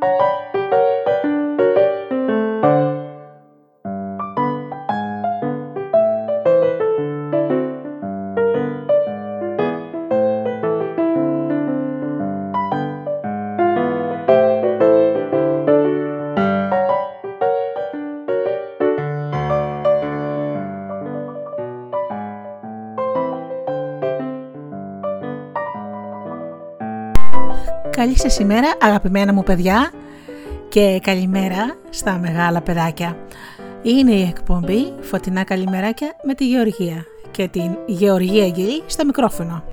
Καλή σας ημέρα αγαπημένα μου παιδιά και καλημέρα στα μεγάλα παιδάκια. Είναι η εκπομπή Φωτεινά Καλημεράκια με τη Γεωργία και την Γεωργία Αγγελή στο μικρόφωνο.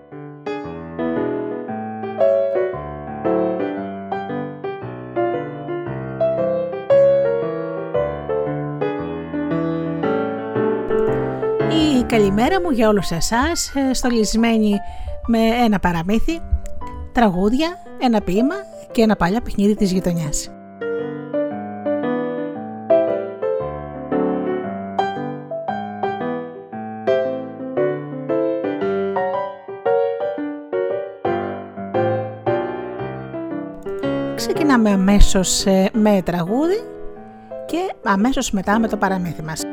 Η καλημέρα μου για όλους εσάς, ε, στολισμένη με ένα παραμύθι, τραγούδια ένα ποίημα και ένα παλιό παιχνίδι της γειτονιάς. Ξεκινάμε αμέσως ε, με τραγούδι και αμέσως μετά με το παραμύθι μας.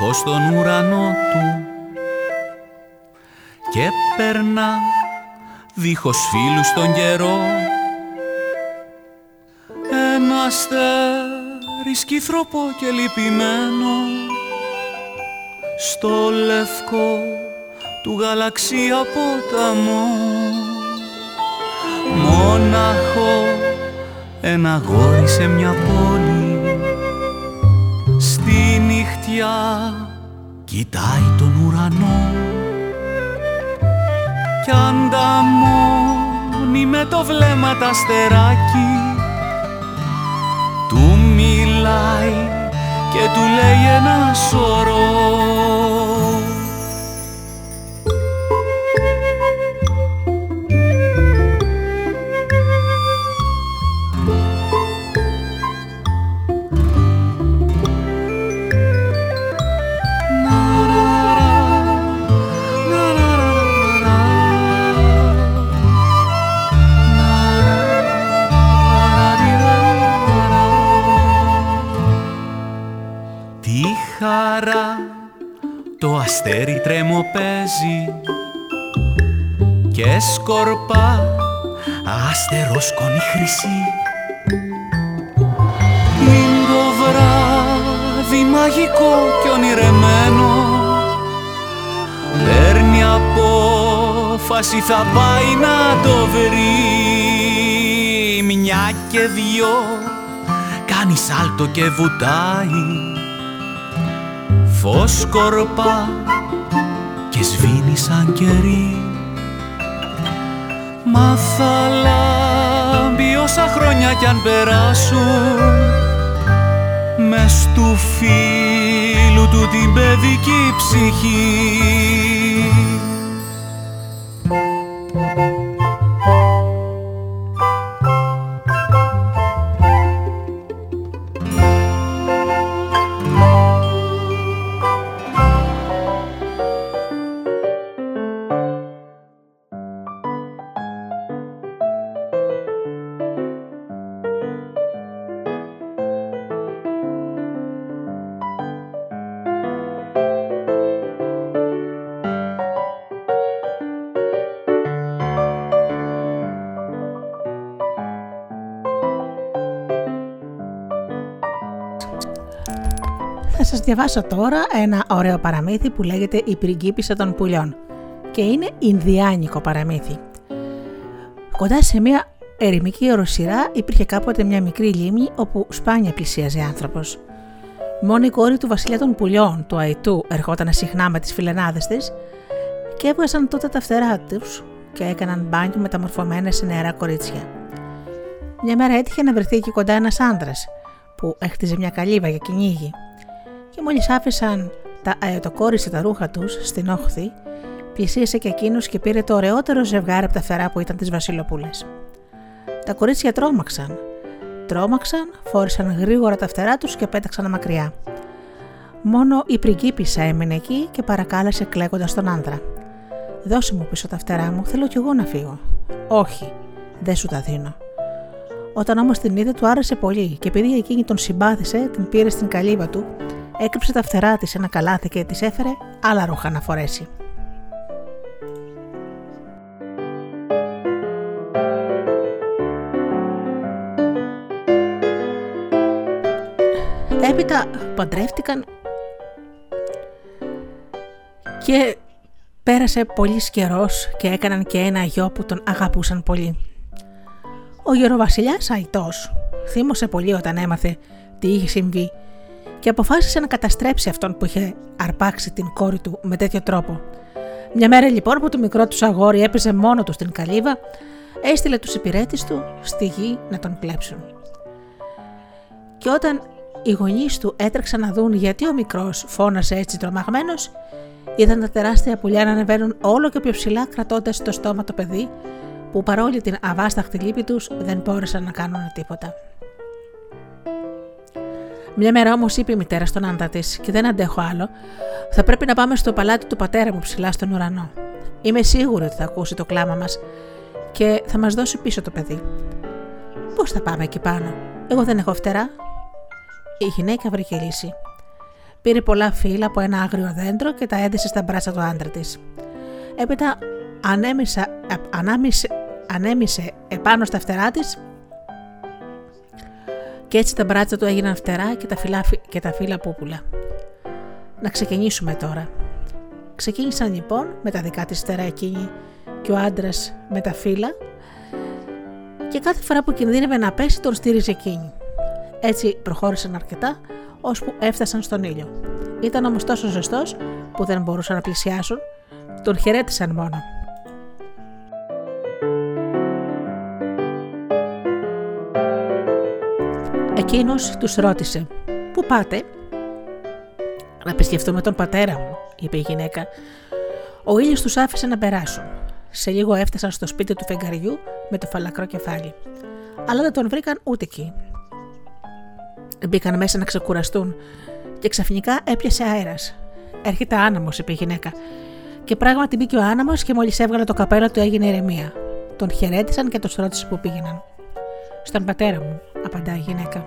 Μοναχό στον ουρανό του. Και περνά δίχως φίλους στον καιρό. Ένα αστέρι σκυθροπό και λυπημένο στο λευκό του γαλαξία ποταμό. Μόναχο ένα γόρι σε μια πόλη κοιτάει τον ουρανό. Κι ανταμώνει με το βλέμμα τα στεράκι του μιλάει και του λέει ένα σωρό τρέμο παίζει και σκορπά άστερος σκόνη χρυσή. Είναι το βράδυ μαγικό και ονειρεμένο Παίρνει απόφαση θα πάει να το βρει. Μια και δυο κάνει σάλτο και βουτάει φως σκορπά και σβήνει σαν κερί. Μα θα λάμπει όσα χρόνια κι αν περάσουν. Μες του φίλου του την παιδική ψυχή διαβάσω τώρα ένα ωραίο παραμύθι που λέγεται «Η πριγκίπισσα των πουλιών» και είναι Ινδιάνικο παραμύθι. Κοντά σε μια ερημική οροσυρά υπήρχε κάποτε μια μικρή λίμνη όπου σπάνια πλησίαζε άνθρωπος. Μόνο η κόρη του βασιλιά των πουλιών, του Αϊτού, ερχόταν συχνά με τις φιλενάδες της και έβγαζαν τότε τα φτερά τους και έκαναν μπάνιο μεταμορφωμένες σε νεαρά κορίτσια. Μια μέρα έτυχε να βρεθεί εκεί κοντά ένας άντρας που έχτιζε μια καλύβα για κυνήγι. Και μόλις άφησαν τα αετοκόρισε τα ρούχα τους στην όχθη, πλησίασε και εκείνος και πήρε το ωραιότερο ζευγάρι από τα φτερά που ήταν της Βασιλοπούλε. Τα κορίτσια τρόμαξαν. Τρόμαξαν, φόρησαν γρήγορα τα φτερά τους και πέταξαν μακριά. Μόνο η πριγκίπισσα έμεινε εκεί και παρακάλεσε κλαίγοντας τον άντρα. Δώσε μου πίσω τα φτερά μου, θέλω κι εγώ να φύγω. Όχι, δεν σου τα δίνω. Όταν όμως την είδε, του άρεσε πολύ και επειδή εκείνη τον συμπάθησε, την πήρε στην καλύβα του, έκρυψε τα φτερά της ένα καλάθι και της έφερε άλλα ρούχα να φορέσει. Έπειτα παντρεύτηκαν και πέρασε πολύς καιρός και έκαναν και ένα γιο που τον αγαπούσαν πολύ. Ο γεροβασιλιάς Αϊτός θύμωσε πολύ όταν έμαθε τι είχε συμβεί και αποφάσισε να καταστρέψει αυτόν που είχε αρπάξει την κόρη του με τέτοιο τρόπο. Μια μέρα λοιπόν που το μικρό του αγόρι έπαιζε μόνο του στην καλύβα, έστειλε τους υπηρέτες του στη γη να τον κλέψουν. Και όταν οι γονείς του έτρεξαν να δουν γιατί ο μικρός φώνασε έτσι τρομαγμένος, είδαν τα τεράστια πουλιά να ανεβαίνουν όλο και πιο ψηλά κρατώντας στο στόμα το παιδί, που παρόλη την αβάσταχτη λύπη τους δεν μπόρεσαν να κάνουν τίποτα. Μια μέρα όμως είπε η μητέρα στον άντρα της: Και δεν αντέχω άλλο, θα πρέπει να πάμε στο παλάτι του πατέρα μου ψηλά στον ουρανό. Είμαι σίγουρη ότι θα ακούσει το κλάμα μας και θα μας δώσει πίσω το παιδί. Πώς θα πάμε εκεί πάνω, Εγώ δεν έχω φτερά, η γυναίκα βρήκε λύση. Πήρε πολλά φύλλα από ένα άγριο δέντρο και τα έδεσε στα μπράτσα του άντρα της. Έπειτα ανέμισε, ανάμισε, ανέμισε επάνω στα φτερά της και έτσι τα μπράτσα του έγιναν φτερά και τα, φύλλα, και τα φύλλα πούπουλα. Να ξεκινήσουμε τώρα. Ξεκίνησαν λοιπόν με τα δικά της φτερά εκείνη και ο άντρας με τα φύλλα και κάθε φορά που κινδύνευε να πέσει τον στήριζε εκείνη. Έτσι προχώρησαν αρκετά, ώσπου έφτασαν στον ήλιο. Ήταν όμως τόσο ζεστός που δεν μπορούσαν να πλησιάσουν, τον χαιρέτησαν μόνο. Εκείνος τους ρώτησε «Πού πάτε» «Να επισκεφτούμε τον πατέρα μου», είπε η γυναίκα. Ο ήλιος τους άφησε να περάσουν. Σε λίγο έφτασαν στο σπίτι του φεγγαριού με το φαλακρό κεφάλι. Αλλά δεν τον βρήκαν ούτε εκεί. Μπήκαν μέσα να ξεκουραστούν και ξαφνικά έπιασε αέρας. Έρχεται άναμο, είπε η γυναίκα. Και πράγματι μπήκε ο άναμο και μόλις έβγαλε το καπέλο του έγινε ηρεμία. Τον χαιρέτησαν και του ρώτησε που πήγαιναν. Στον πατέρα μου, απαντά η γυναίκα.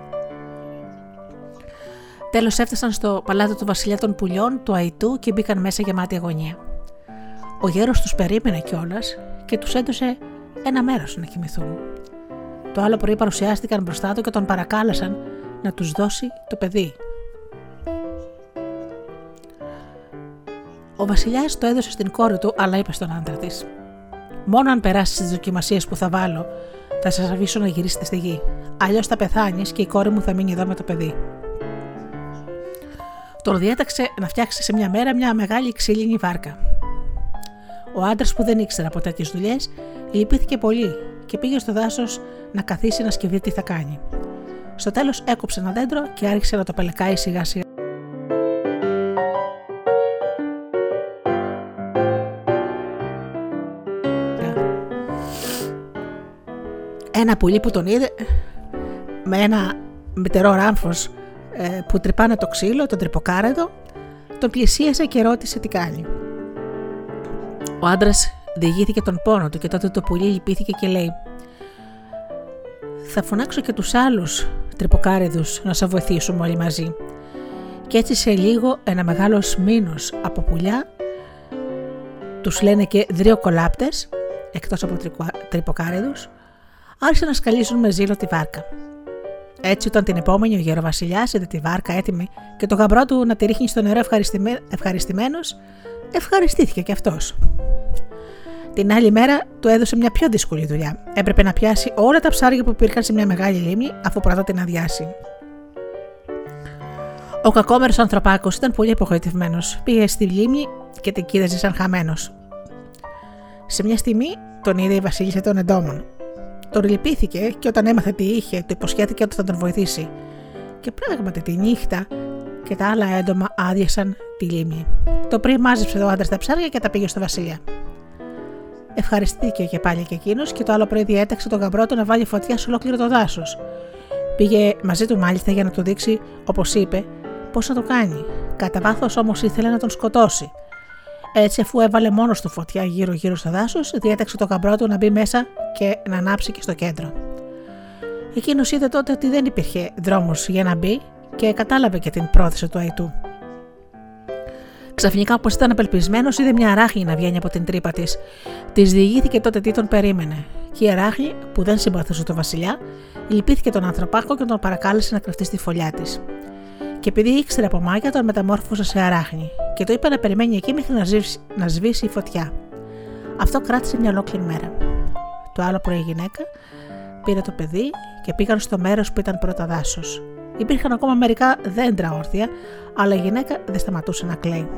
Τέλος έφτασαν στο παλάτι του βασιλιά των πουλιών, του Αϊτού και μπήκαν μέσα γεμάτη αγωνία. Ο γέρος τους περίμενε κιόλας και τους έδωσε ένα μέρος να κοιμηθούν. Το άλλο πρωί παρουσιάστηκαν μπροστά του και τον παρακάλεσαν να τους δώσει το παιδί. Ο Βασιλιάς το έδωσε στην κόρη του, αλλά είπε στον άντρα της: Μόνο αν περάσεις τις δοκιμασίες που θα βάλω, θα σας αφήσω να γυρίσετε στη γη. Αλλιώς θα πεθάνεις και η κόρη μου θα μείνει εδώ με το παιδί. Τον διέταξε να φτιάξει σε μια μέρα μια μεγάλη ξύλινη βάρκα. Ο άντρας που δεν ήξερε από τέτοιες δουλειές λυπήθηκε πολύ και πήγε στο δάσος να καθίσει να σκεφτεί τι θα κάνει. Στο τέλος έκοψε ένα δέντρο και άρχισε να το πελεκάει σιγά σιγά. Ένα πουλί που τον είδε με ένα μητερό ράμφος ε, που τρυπάνε το ξύλο, τον τρυποκάρεδο, τον πλησίασε και ρώτησε τι κάνει. Ο άντρας διηγήθηκε τον πόνο του και τότε το πουλί λυπήθηκε και λέει «Θα φωνάξω και τους άλλους τρυποκάριδους να σε βοηθήσουμε όλοι μαζί. Και έτσι σε λίγο ένα μεγάλος μήνος από πουλιά, τους λένε και δριοκολάπτες, εκτός από τρυποκάριδους, άρχισαν να σκαλίσουν με ζήλο τη βάρκα. Έτσι, όταν την επόμενη ο γεροβασιλιά είδε τη βάρκα έτοιμη και το γαμπρό του να τη ρίχνει στο νερό ευχαριστημένος, ευχαριστήθηκε κι αυτός. Την άλλη μέρα του έδωσε μια πιο δύσκολη δουλειά. Έπρεπε να πιάσει όλα τα ψάρια που υπήρχαν σε μια μεγάλη λίμνη, αφού πρώτα την αδειάσει. Ο κακόμερος ανθρωπάκος ήταν πολύ απογοητευμένος. Πήγε στη λίμνη και την κοίταζε σαν χαμένος. Σε μια στιγμή τον είδε η Βασίλισσα των Εντόμων. Τον λυπήθηκε και όταν έμαθε τι είχε, του υποσχέθηκε ότι θα τον βοηθήσει. Και πράγματι τη νύχτα και τα άλλα έντομα άδειασαν τη λίμνη. Το πριν μάζεψε το άντρας τα ψάρια και τα πήγε στο Βασιλιά. Ευχαριστήθηκε και πάλι και εκείνος και το άλλο πρωί διέταξε τον γαμπρό του να βάλει φωτιά σε ολόκληρο το δάσος. Πήγε μαζί του μάλιστα για να του δείξει, όπως είπε, πώς να το κάνει. Κατά βάθος όμως ήθελε να τον σκοτώσει. Έτσι, αφού έβαλε μόνος του φωτιά γύρω-γύρω στο δάσος, διέταξε τον γαμπρό του να μπει μέσα και να ανάψει και στο κέντρο. Εκείνος είδε τότε ότι δεν υπήρχε δρόμος για να μπει και κατάλαβε και την πρόθεση του αϊτού. Ξαφνικά, όπως ήταν απελπισμένος, είδε μια αράχνη να βγαίνει από την τρύπα της. Της διηγήθηκε τότε τι τον περίμενε. Και η αράχνη, που δεν συμπαθούσε τον Βασιλιά, λυπήθηκε τον ανθρωπάκο και τον παρακάλεσε να κρυφτεί στη φωλιά της. Και επειδή ήξερε από μάγια, τον μεταμόρφωσε σε αράχνη και το είπε να περιμένει εκεί μέχρι να, σβήσει, να σβήσει η φωτιά. Αυτό κράτησε μια ολόκληρη μέρα. Το άλλο πρωί η γυναίκα πήρε το παιδί και πήγαν στο μέρος που ήταν πρώτα δάσος. Υπήρχαν ακόμα μερικά δέντρα όρθια, αλλά η γυναίκα δεν σταματούσε να κλαίει.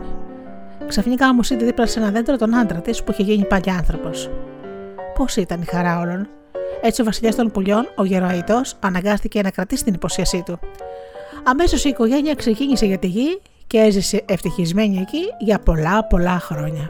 Ξαφνικά όμως είδε δίπλα σε ένα δέντρο τον άντρα της που είχε γίνει πάλι άνθρωπος. Πώς ήταν η χαρά όλων. Έτσι ο βασιλιάς των πουλιών, ο γεροαϊτός, αναγκάστηκε να κρατήσει την υποσχέσή του. Αμέσως η οικογένεια ξεκίνησε για τη γη και έζησε ευτυχισμένη εκεί για πολλά πολλά χρόνια.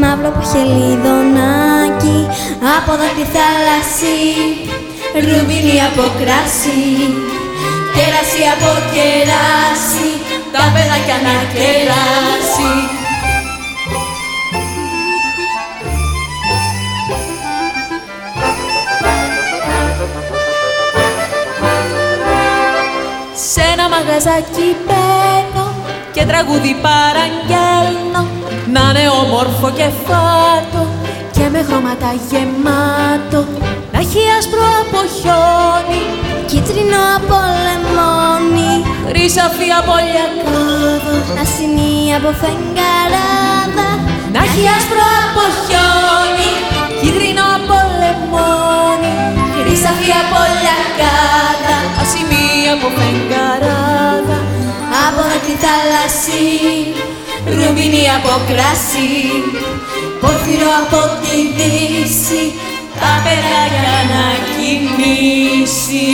μαύρο από χελιδονάκι, από δάκρυ θάλασσι, ρουμπίνι από κράσι, κεράσι από κεράσι, τα παιδάκια να κεράσει. Σε ένα μαγαζάκι μπαίνω και τραγούδι παραγγέλνω να είναι όμορφο και φάτο και με χρώματα γεμάτο. Να έχει άσπρο από χιόνι κίτρινο από λεμόνι. Χρυσαφί από λιακάδα ασυνή από φεγγαράδα. Να έχει άσπρο από χιόνι κίτρινο από λεμόνι. Χρυσαφί από λιακάδα από φεγγαράδα. Από δάκρυ θάλασσι ρουμπίνι από κράσι πόρφυρο από τη δύση τα παιδάκια να κοιμήσει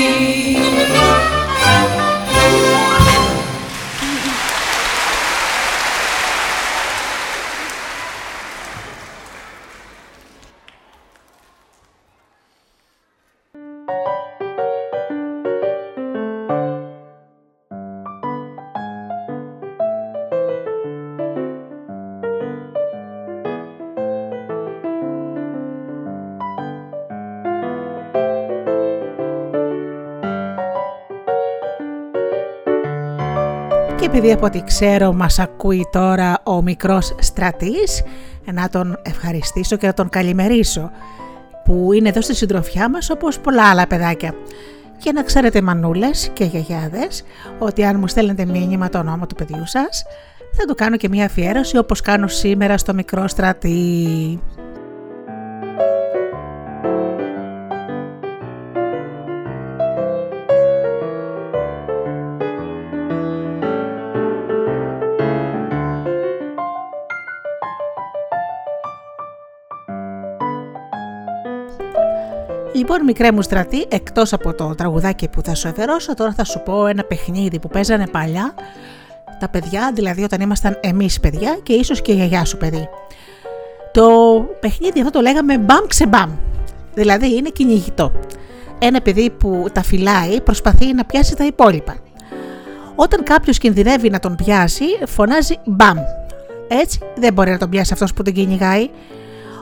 επειδή από ό,τι ξέρω μας ακούει τώρα ο μικρός στρατής, να τον ευχαριστήσω και να τον καλημερίσω που είναι εδώ στη συντροφιά μας όπως πολλά άλλα παιδάκια. Και να ξέρετε μανούλες και γιαγιάδες ότι αν μου στέλνετε μήνυμα το όνομα του παιδιού σας θα του κάνω και μια αφιέρωση όπως κάνω σήμερα στο μικρό στρατή. Λοιπόν, μικρέ μου στρατή, εκτός από το τραγουδάκι που θα σου εφερώσω, τώρα θα σου πω ένα παιχνίδι που παίζανε παλιά τα παιδιά, δηλαδή όταν ήμασταν εμείς παιδιά και ίσως και η γιαγιά σου παιδί. Το παιχνίδι αυτό το λέγαμε μπαμ ξεμπαμ. δηλαδή είναι κυνηγητό. Ένα παιδί που τα φυλάει προσπαθεί να πιάσει τα υπόλοιπα. Όταν κάποιος κινδυνεύει να τον πιάσει, φωνάζει μπαμ. Έτσι δεν μπορεί να τον πιάσει αυτός που τον κυνηγάει.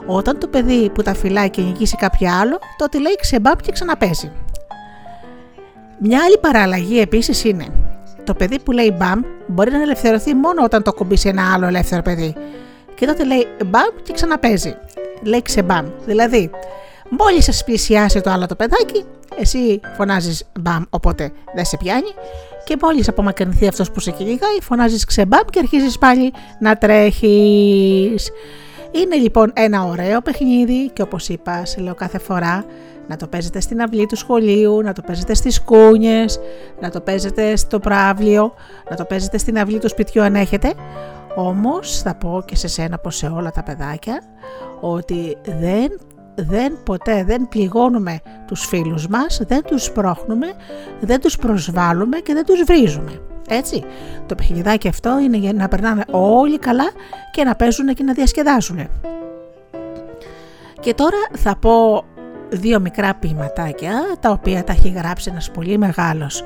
Όταν το παιδί που τα φυλάει κυνηγήσει κάποιο άλλο, τότε λέει ξεμπαμ και ξαναπέζει. Μια άλλη παραλλαγή επίσης είναι το παιδί που λέει μπαμ μπορεί να ελευθερωθεί μόνο όταν το κουμπίσει ένα άλλο ελεύθερο παιδί. Και τότε λέει μπαμ και ξαναπέζει. Λέει ξεμπαμ. Δηλαδή, μόλις σα πλησιάσει το άλλο το παιδάκι, εσύ φωνάζεις μπαμ, οπότε δεν σε πιάνει. Και μόλις απομακρυνθεί αυτός που σε κυνηγάει, φωνάζεις ξεμπαμ και αρχίζεις πάλι να τρέχεις. Είναι λοιπόν ένα ωραίο παιχνίδι και όπως είπα, σε λέω κάθε φορά, να το παίζετε στην αυλή του σχολείου, να το παίζετε στις κούνιες, να το παίζετε στο πράβλιο, να το παίζετε στην αυλή του σπιτιού αν έχετε. Όμως θα πω και σε σένα πως σε όλα τα παιδάκια ότι δεν, δεν ποτέ δεν πληγώνουμε τους φίλους μας, δεν τους σπρώχνουμε, δεν τους προσβάλλουμε και δεν τους βρίζουμε. Έτσι, το παιχνιδάκι αυτό είναι για να περνάνε όλοι καλά και να παίζουν και να διασκεδάζουν. Και τώρα θα πω δύο μικρά ποιηματάκια τα οποία τα έχει γράψει ένας πολύ μεγάλος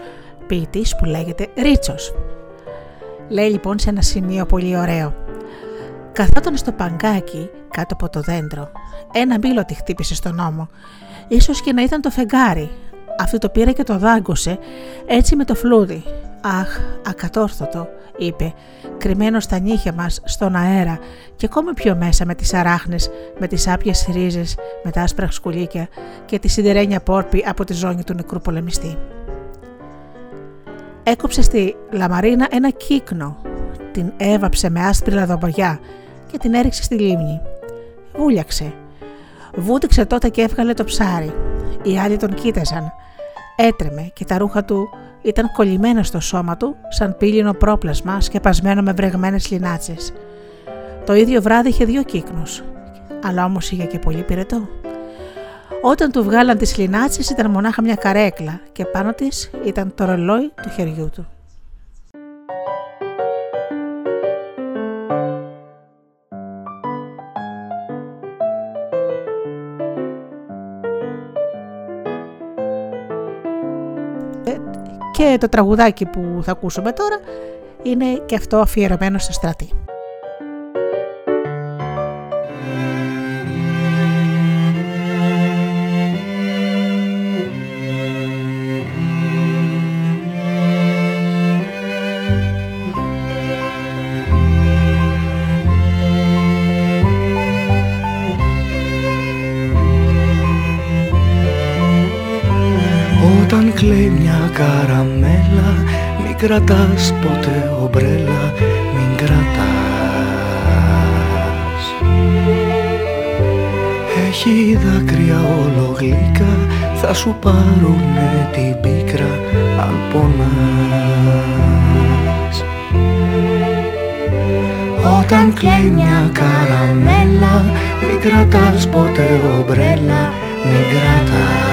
ποιητής που λέγεται Ρίτσος. Λέει λοιπόν σε ένα σημείο πολύ ωραίο Καθόταν στο παγκάκι κάτω από το δέντρο. Ένα μπύλο τη χτύπησε στον ώμο. Ίσως και να ήταν το φεγγάρι. Αυτό το πήρε και το δάγκωσε έτσι με το φλούδι. Αχ, ακατόρθωτο, είπε, κρυμμένο στα νύχια μας στον αέρα και ακόμη πιο μέσα με τις αράχνες, με τις άπιες ρίζες, με τα άσπρα σκουλίκια και τη σιδερένια πόρπη από τη ζώνη του νεκρού πολεμιστή. Έκοψε στη λαμαρίνα ένα κύκνο, την έβαψε με άσπρη λαδομπογιά και την έριξε στη λίμνη. Βούλιαξε. Βούτυξε τότε και έβγαλε το ψάρι. Οι άλλοι τον κοίταζαν. Έτρεμε και τα ρούχα του ήταν κολλημένα στο σώμα του σαν πύλινο πρόπλασμα σκεπασμένο με βρεγμένες λινάτσες. Το ίδιο βράδυ είχε δύο κύκνους, αλλά όμως είχε και πολύ πυρετό. Όταν του βγάλαν τις λινάτσες ήταν μονάχα μια καρέκλα και πάνω της ήταν το ρολόι του χεριού του. Και το τραγουδάκι που θα ακούσουμε τώρα είναι και αυτό αφιερωμένο στο στρατή. Κρατάς ποτέ ομπρέλα, μην κρατάς. Έχει δάκρυα όλο γλυκά, θα σου πάρουνε την πίκρα αν πονάς. Όταν κλαίει μια καραμέλα, μην κρατάς ποτέ ομπρέλα, μην κρατάς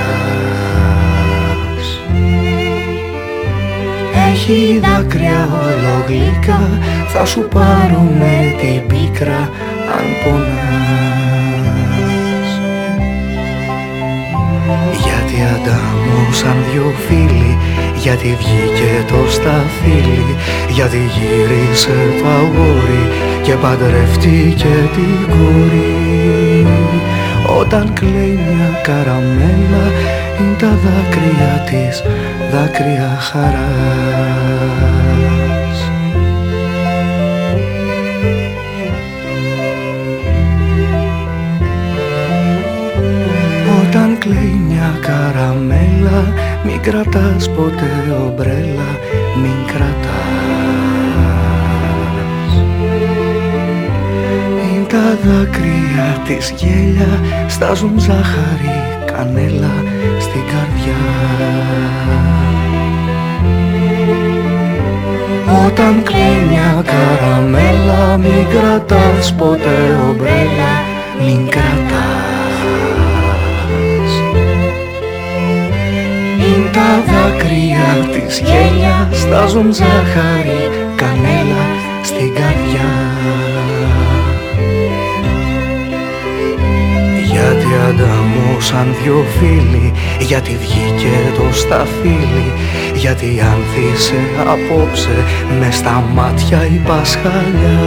έχει δάκρυα ολογλικά Θα σου πάρουνε την πίκρα αν πονάς. Γιατί αντάμωσαν δυο φίλοι γιατί βγήκε το σταφύλι Γιατί γύρισε το αγόρι Και παντρεύτηκε την κόρη. Όταν κλαίει μια καραμέλα Είναι τα δάκρυα της δάκρυα χαράς. Όταν κλαίει μια καραμέλα μην κρατάς ποτέ ομπρέλα μην κρατάς. Είναι τα δάκρυα της γέλια στάζουν ζάχαρη κανέλα στην καρδιά. Όταν κλείνει μια καραμέλα μην κρατάς ποτέ ομπρέλα μην κρατάς. Είναι τα δάκρυα της γέλια στάζουν ζάχαρη σαν δυο φίλοι Γιατί βγήκε το σταφύλι. Γιατί άνθησε απόψε μες στα μάτια η Πασχαλιά.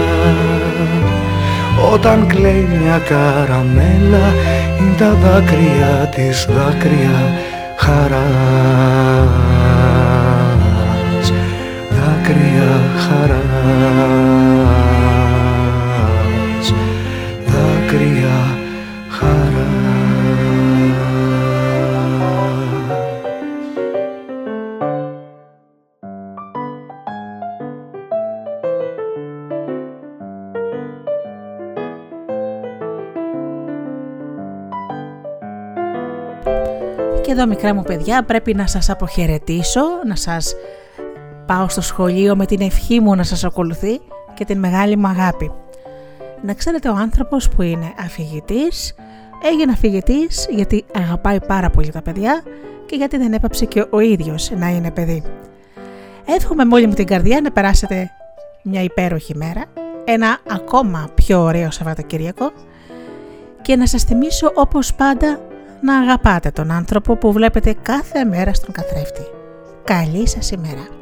Όταν κλαίει μια καραμέλα είναι τα δάκρυα της δάκρυας. Χαράς. Δάκρυα χαράς εδώ μικρά μου παιδιά πρέπει να σας αποχαιρετήσω, να σας πάω στο σχολείο με την ευχή μου να σας ακολουθεί και την μεγάλη μου αγάπη. Να ξέρετε ο άνθρωπος που είναι αφηγητής έγινε αφηγητής γιατί αγαπάει πάρα πολύ τα παιδιά και γιατί δεν έπαψε και ο ίδιος να είναι παιδί. Εύχομαι με όλη μου την καρδιά να περάσετε μια υπέροχη μέρα, ένα ακόμα πιο ωραίο Σαββατοκύριακο και να σας θυμίσω όπως πάντα να αγαπάτε τον άνθρωπο που βλέπετε κάθε μέρα στον καθρέφτη. Καλή σας ημέρα!